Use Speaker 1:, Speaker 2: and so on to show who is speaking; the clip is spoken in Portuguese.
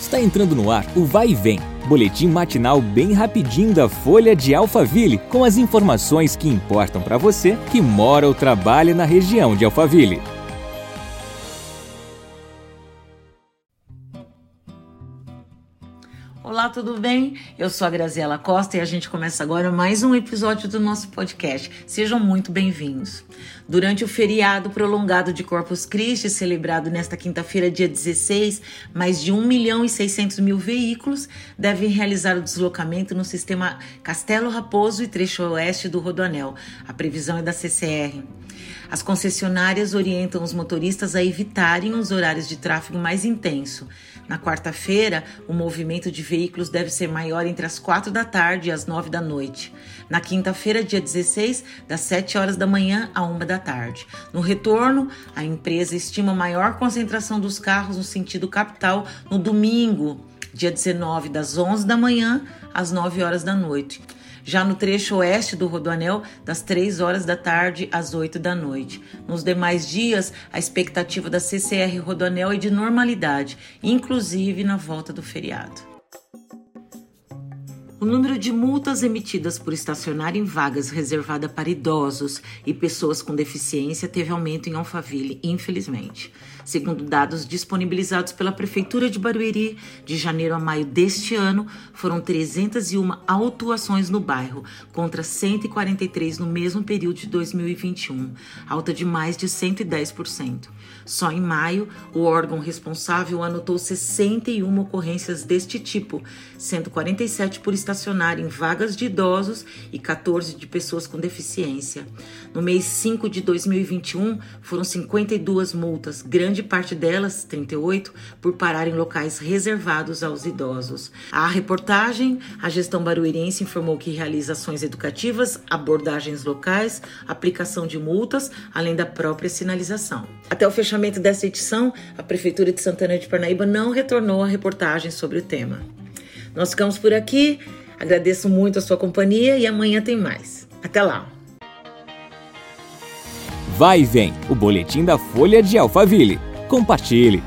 Speaker 1: Está entrando no ar o Vai e Vem, boletim matinal bem rapidinho da Folha de Alphaville, com as informações que importam para você que mora ou trabalha na região de Alphaville.
Speaker 2: Olá, tudo bem? Eu sou a Graziela Costa e a gente começa agora mais um episódio do nosso podcast. Sejam muito bem-vindos. Durante o feriado prolongado de Corpus Christi, celebrado nesta quinta-feira, dia 16, mais de 1 milhão e 600 mil veículos devem realizar o deslocamento no sistema Castelo Raposo e trecho oeste do Rodoanel. A previsão é da CCR. As concessionárias orientam os motoristas a evitarem os horários de tráfego mais intenso. Na quarta-feira, o movimento de veículos deve ser maior entre as 4 da tarde e as 9 da noite. Na quinta-feira, dia 16, das 7 horas da manhã à 1 da tarde. No retorno, a empresa estima maior concentração dos carros no sentido capital no domingo, dia 19, das 11 da manhã às 9 horas da noite já no trecho oeste do Rodoanel, das 3 horas da tarde às 8 da noite. Nos demais dias, a expectativa da CCR Rodoanel é de normalidade, inclusive na volta do feriado. O número de multas emitidas por estacionar em vagas reservadas para idosos e pessoas com deficiência teve aumento em Alphaville, infelizmente. Segundo dados disponibilizados pela Prefeitura de Barueri, de janeiro a maio deste ano, foram 301 autuações no bairro, contra 143 no mesmo período de 2021, alta de mais de 110%. Só em maio, o órgão responsável anotou 61 ocorrências deste tipo, sendo 47 por estacionar em vagas de idosos e 14 de pessoas com deficiência. No mês 5 de 2021, foram 52 multas, grande parte delas, 38, por parar em locais reservados aos idosos. A reportagem, a gestão barueriense informou que realiza ações educativas, abordagens locais, aplicação de multas, além da própria sinalização. Até o fechamento desta edição, a Prefeitura de Santana de Parnaíba não retornou a reportagem sobre o tema. Nós ficamos por aqui. Agradeço muito a sua companhia e amanhã tem mais. Até lá!
Speaker 1: Vai e vem, o boletim da Folha de Alphaville. Compartilhe.